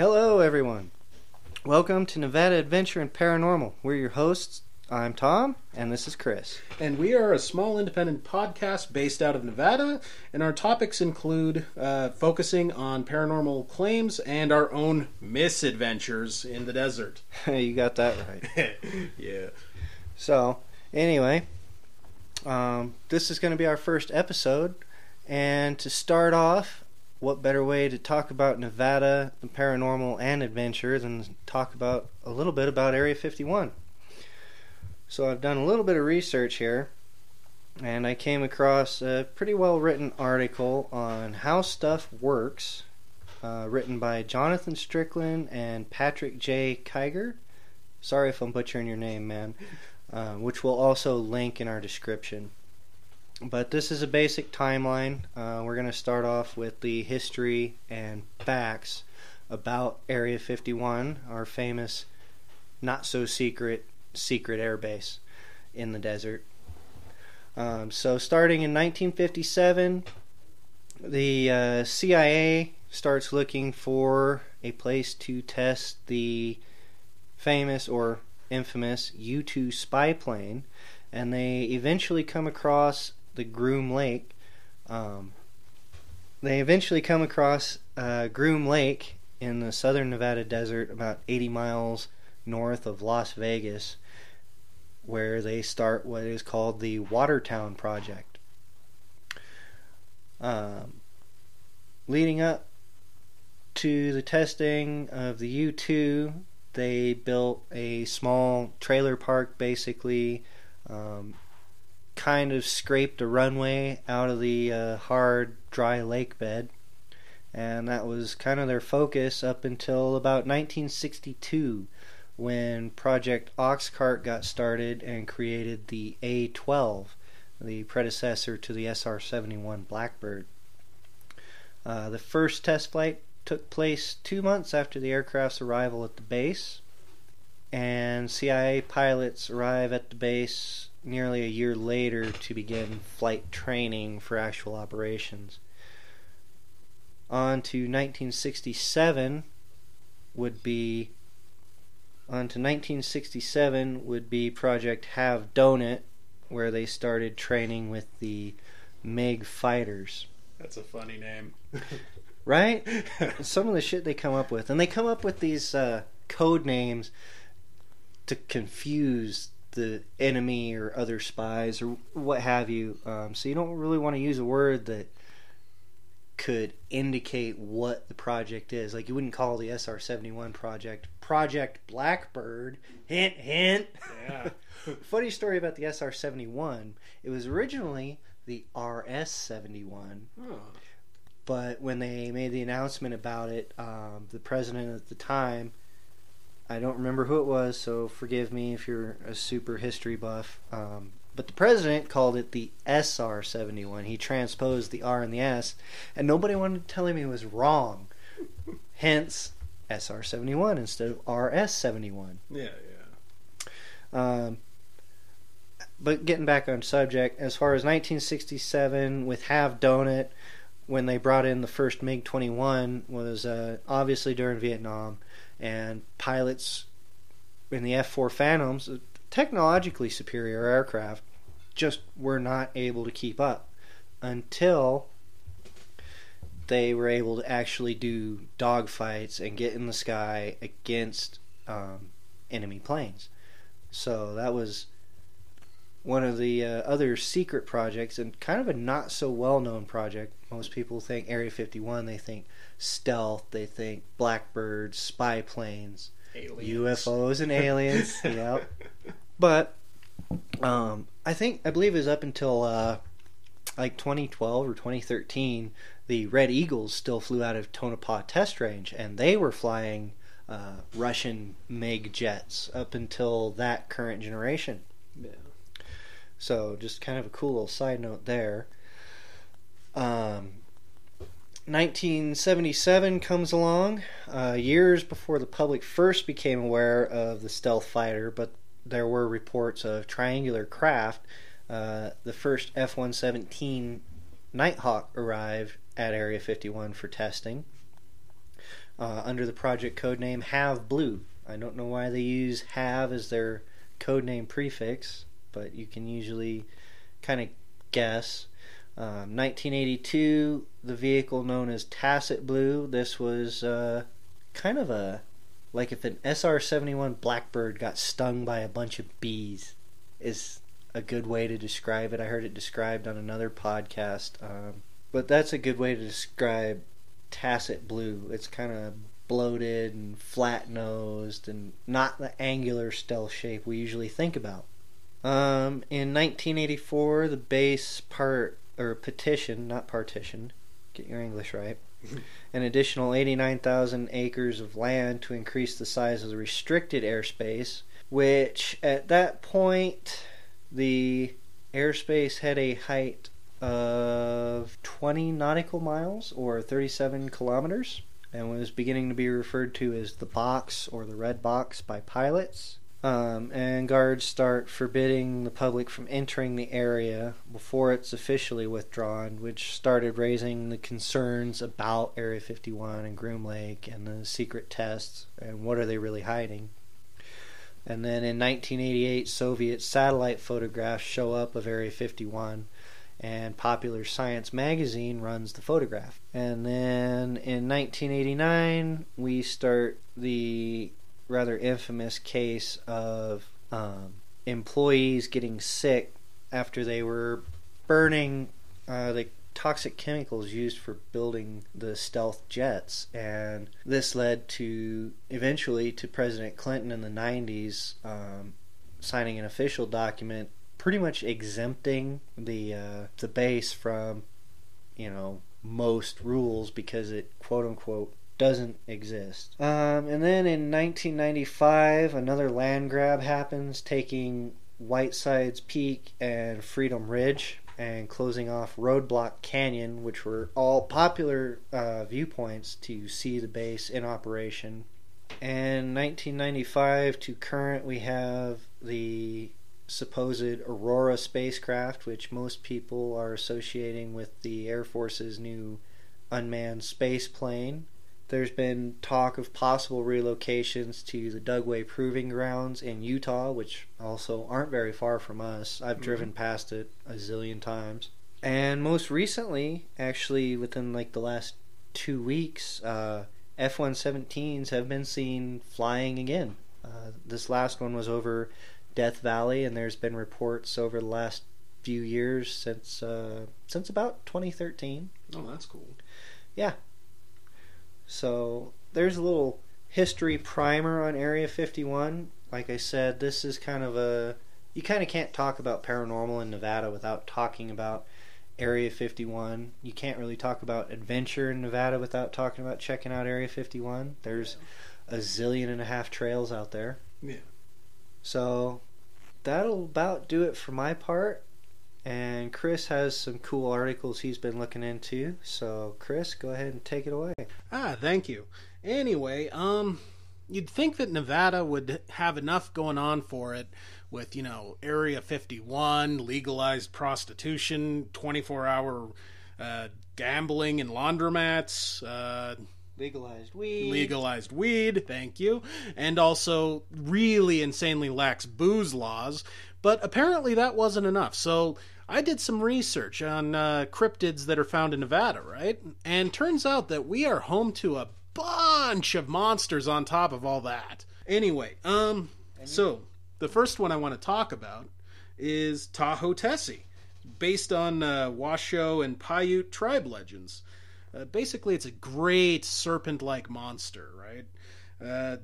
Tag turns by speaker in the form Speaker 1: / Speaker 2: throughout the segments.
Speaker 1: Hello, everyone. Welcome to Nevada Adventure and Paranormal. We're your hosts. I'm Tom, and this is Chris.
Speaker 2: And we are a small independent podcast based out of Nevada, and our topics include uh, focusing on paranormal claims and our own misadventures in the desert.
Speaker 1: you got that right.
Speaker 2: yeah.
Speaker 1: So, anyway, um, this is going to be our first episode, and to start off, what better way to talk about Nevada, the paranormal, and adventure than talk about a little bit about Area 51? So I've done a little bit of research here, and I came across a pretty well written article on how stuff works, uh, written by Jonathan Strickland and Patrick J. Kiger. Sorry if I'm butchering your name, man. Uh, which we'll also link in our description. But this is a basic timeline. Uh, we're going to start off with the history and facts about Area 51, our famous, not so secret secret airbase in the desert. Um, so, starting in 1957, the uh, CIA starts looking for a place to test the famous or infamous U 2 spy plane, and they eventually come across the Groom Lake. Um, they eventually come across uh, Groom Lake in the southern Nevada desert, about 80 miles north of Las Vegas, where they start what is called the Watertown Project. Um, leading up to the testing of the U 2, they built a small trailer park basically, um, kind of scraped a runway out of the uh, hard, dry lake bed. And that was kind of their focus up until about 1962 when Project Oxcart got started and created the A 12, the predecessor to the SR 71 Blackbird. Uh, the first test flight took place two months after the aircraft's arrival at the base, and CIA pilots arrive at the base nearly a year later to begin flight training for actual operations. On to 1967 would be on to 1967 would be Project Have Donut, where they started training with the MiG fighters.
Speaker 2: That's a funny name.
Speaker 1: right? Some of the shit they come up with. And they come up with these uh, code names to confuse the enemy or other spies or what have you. Um, so you don't really want to use a word that could indicate what the project is. Like you wouldn't call the SR seventy one project Project Blackbird. Hint, hint.
Speaker 2: Yeah.
Speaker 1: Funny story about the SR seventy one. It was originally the RS seventy one. But when they made the announcement about it, um, the president at the time, I don't remember who it was, so forgive me if you're a super history buff. Um, but the president called it the SR 71. He transposed the R and the S, and nobody wanted to tell him he was wrong. Hence, SR 71 instead of RS 71.
Speaker 2: Yeah, yeah.
Speaker 1: Um, but getting back on subject, as far as 1967 with Have Donut, when they brought in the first MiG 21, was uh, obviously during Vietnam, and pilots in the F 4 Phantoms, technologically superior aircraft, just were not able to keep up until they were able to actually do dogfights and get in the sky against um, enemy planes. So that was one of the uh, other secret projects and kind of a not so well known project. Most people think Area 51, they think stealth, they think blackbirds, spy planes,
Speaker 2: Aliens.
Speaker 1: UFOs, and aliens. yep. But um, I think, I believe it was up until uh, like 2012 or 2013, the Red Eagles still flew out of Tonopah Test Range and they were flying uh, Russian MiG jets up until that current generation.
Speaker 2: Yeah.
Speaker 1: So just kind of a cool little side note there. Um, 1977 comes along, uh, years before the public first became aware of the stealth fighter, but there were reports of triangular craft. Uh, the first F 117 Nighthawk arrived at Area 51 for testing. uh, under the project codename Have Blue. I don't know why they use Have as their codename prefix, but you can usually kind of guess. Um, 1982, the vehicle known as Tacit Blue. This was uh, kind of a like if an SR 71 Blackbird got stung by a bunch of bees, is a good way to describe it. I heard it described on another podcast. Um, but that's a good way to describe Tacit Blue. It's kind of bloated and flat nosed and not the angular stealth shape we usually think about. Um, in 1984, the base part or petition, not partition, get your English right, an additional 89,000 acres of land to increase the size of the restricted airspace, which at that point the airspace had a height of 20 nautical miles or 37 kilometers and was beginning to be referred to as the box or the red box by pilots. Um, and guards start forbidding the public from entering the area before it's officially withdrawn, which started raising the concerns about Area 51 and Groom Lake and the secret tests and what are they really hiding. And then in 1988, Soviet satellite photographs show up of Area 51, and Popular Science magazine runs the photograph. And then in 1989, we start the rather infamous case of um, employees getting sick after they were burning uh, the toxic chemicals used for building the stealth jets. And this led to eventually to president clinton in the 90s um, signing an official document pretty much exempting the uh, the base from you know most rules because it quote unquote doesn't exist. Um, and then in 1995, another land grab happens, taking Whitesides Peak and Freedom Ridge and closing off Roadblock Canyon, which were all popular uh, viewpoints to see the base in operation. And 1995 to current, we have the supposed Aurora spacecraft, which most people are associating with the Air Force's new unmanned space plane. There's been talk of possible relocations to the Dugway Proving Grounds in Utah, which also aren't very far from us. I've mm-hmm. driven past it a zillion times. And most recently, actually within like the last two weeks, uh, F 117s have been seen flying again. Uh, this last one was over Death Valley, and there's been reports over the last few years since uh, since about 2013.
Speaker 2: Oh, that's cool.
Speaker 1: Yeah, so there's a little history primer on Area 51. Like I said, this is kind of a you kind of can't talk about paranormal in Nevada without talking about Area 51. You can't really talk about adventure in Nevada without talking about checking out Area 51. There's a zillion and a half trails out there.
Speaker 2: Yeah.
Speaker 1: So that'll about do it for my part. And Chris has some cool articles he's been looking into. So, Chris, go ahead and take it away.
Speaker 2: Ah, thank you. Anyway, um, you'd think that Nevada would have enough going on for it with, you know, Area 51, legalized prostitution, 24 hour uh, gambling and laundromats, uh,
Speaker 1: legalized weed.
Speaker 2: Legalized weed, thank you. And also really insanely lax booze laws. But apparently that wasn't enough. So I did some research on uh, cryptids that are found in Nevada, right? And turns out that we are home to a bunch of monsters on top of all that. Anyway, um, so the first one I want to talk about is Tahoe Tessie, based on uh, Washoe and Paiute tribe legends. Uh, basically, it's a great serpent-like monster, right? Uh,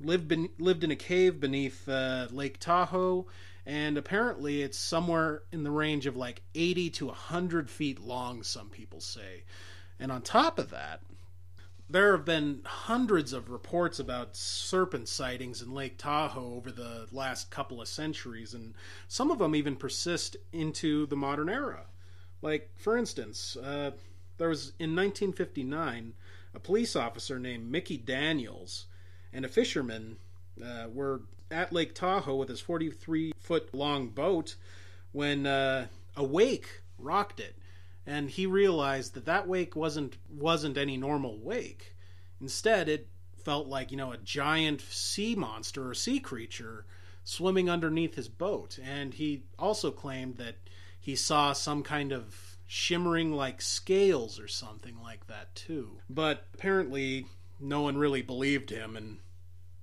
Speaker 2: lived ben- lived in a cave beneath uh, Lake Tahoe and apparently it's somewhere in the range of like 80 to 100 feet long some people say and on top of that there have been hundreds of reports about serpent sightings in Lake Tahoe over the last couple of centuries, and some of them even persist into the modern era. Like, for instance, uh, there was in 1959 a police officer named Mickey Daniels and a fisherman uh, were at Lake Tahoe with his 43 foot long boat when uh, a wake rocked it, and he realized that that wake wasn't wasn't any normal wake. Instead, it felt like, you know, a giant sea monster or sea creature swimming underneath his boat. And he also claimed that he saw some kind of shimmering like scales or something like that too. But apparently no one really believed him and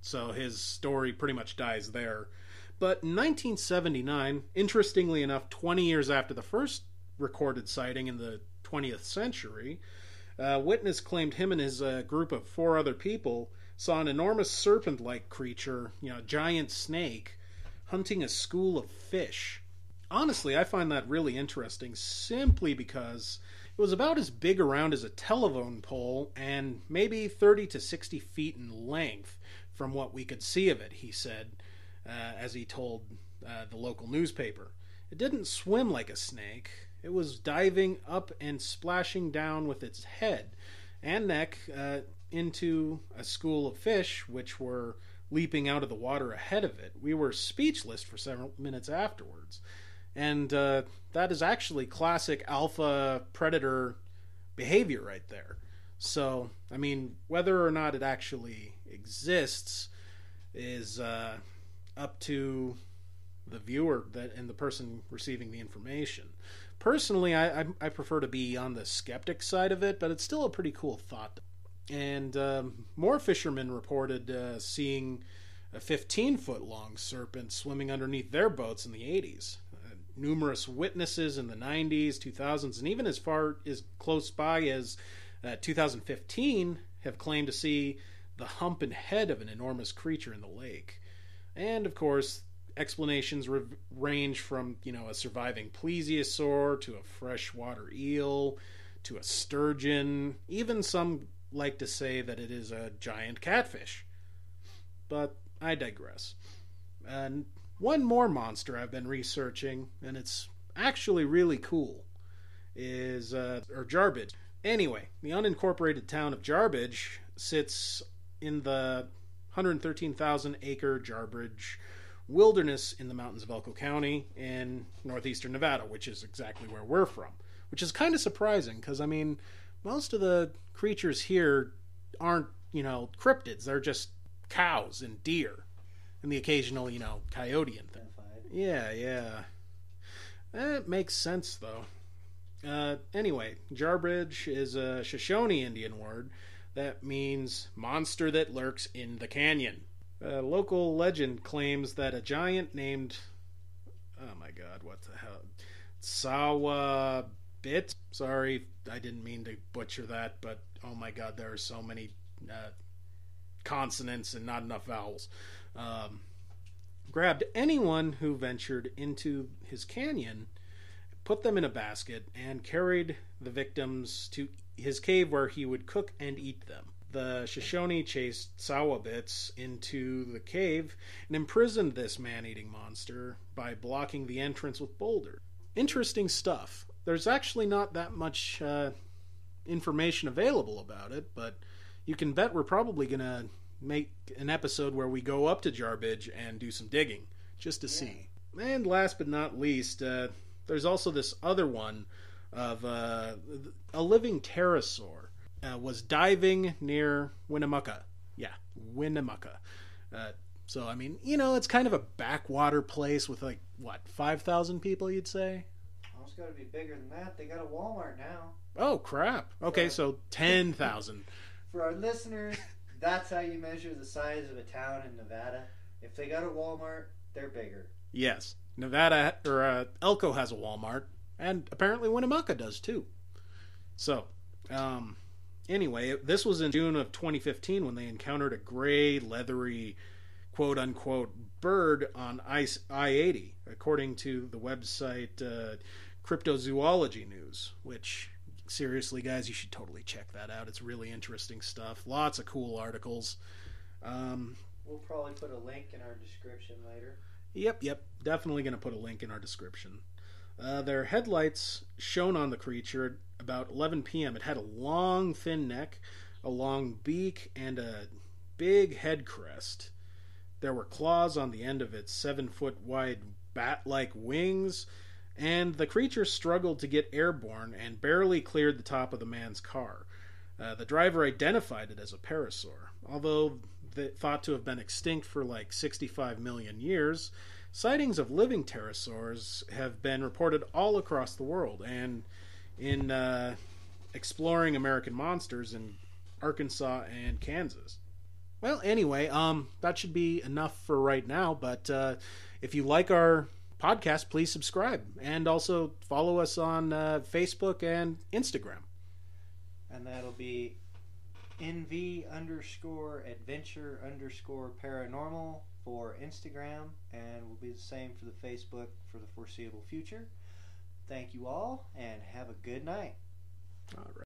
Speaker 2: so his story pretty much dies there. But in 1979, interestingly enough, 20 years after the first recorded sighting in the 20th century, a witness claimed him and his uh, group of four other people saw an enormous serpent like creature, you know, giant snake, hunting a school of fish. Honestly, I find that really interesting simply because it was about as big around as a telephone pole and maybe 30 to 60 feet in length from what we could see of it, he said, uh, as he told uh, the local newspaper. It didn't swim like a snake. It was diving up and splashing down with its head and neck uh, into a school of fish, which were leaping out of the water ahead of it. We were speechless for several minutes afterwards. And uh, that is actually classic alpha predator behavior right there. So, I mean, whether or not it actually exists is uh, up to the viewer that and the person receiving the information. Personally, I, I, I prefer to be on the skeptic side of it, but it's still a pretty cool thought. And um, more fishermen reported uh, seeing a 15 foot long serpent swimming underneath their boats in the 80s. Numerous witnesses in the 90s, 2000s, and even as far as close by as uh, 2015 have claimed to see the hump and head of an enormous creature in the lake. And of course, explanations re- range from, you know, a surviving plesiosaur to a freshwater eel to a sturgeon. Even some like to say that it is a giant catfish. But I digress. And one more monster I've been researching, and it's actually really cool, is uh, or Jarbidge. Anyway, the unincorporated town of Jarbidge sits in the 113,000 acre Jarbidge wilderness in the mountains of Elko County in northeastern Nevada, which is exactly where we're from. Which is kind of surprising because, I mean, most of the creatures here aren't, you know, cryptids. They're just cows and deer and the occasional, you know, coyote and thing. Yeah, yeah. It makes sense, though. Uh, anyway, Jarbidge is a Shoshone Indian word that means monster that lurks in the canyon. A local legend claims that a giant named. Oh my god, what the hell? Sawa Bit? Sorry, I didn't mean to butcher that, but oh my god, there are so many uh, consonants and not enough vowels. Um, grabbed anyone who ventured into his canyon, put them in a basket, and carried the victims to his cave where he would cook and eat them. The Shoshone chased Sawabits into the cave and imprisoned this man eating monster by blocking the entrance with boulders. Interesting stuff. There's actually not that much uh, information available about it, but you can bet we're probably going to make an episode where we go up to Jarbidge and do some digging just to yeah. see. And last but not least, uh, there's also this other one of uh, a living pterosaur uh, was diving near Winnemucca. Yeah, Winnemucca. Uh, so I mean, you know, it's kind of a backwater place with like what five thousand people, you'd say.
Speaker 1: Oh, it's got to be bigger than that. They got a Walmart now.
Speaker 2: Oh crap! Okay, so, so ten thousand.
Speaker 1: For our listeners, that's how you measure the size of a town in Nevada. If they got a Walmart, they're bigger.
Speaker 2: Yes, Nevada or uh, Elko has a Walmart, and apparently Winnemucca does too. So, um, anyway, this was in June of 2015 when they encountered a gray, leathery, quote unquote, bird on I 80, according to the website uh, Cryptozoology News, which, seriously, guys, you should totally check that out. It's really interesting stuff. Lots of cool articles. Um,
Speaker 1: we'll probably put a link in our description later.
Speaker 2: Yep, yep. Definitely going to put a link in our description. Uh, their headlights shone on the creature at about 11 p.m. It had a long, thin neck, a long beak, and a big head crest. There were claws on the end of its seven foot wide bat like wings, and the creature struggled to get airborne and barely cleared the top of the man's car. Uh, the driver identified it as a parasaur. Although thought to have been extinct for like 65 million years, sightings of living pterosaurs have been reported all across the world. And in uh, exploring American monsters in Arkansas and Kansas. Well, anyway, um, that should be enough for right now. But uh, if you like our podcast, please subscribe and also follow us on uh, Facebook and Instagram.
Speaker 1: And that'll be NV underscore adventure underscore paranormal for Instagram, and will be the same for the Facebook for the foreseeable future. Thank you all, and have a good night.
Speaker 2: All right.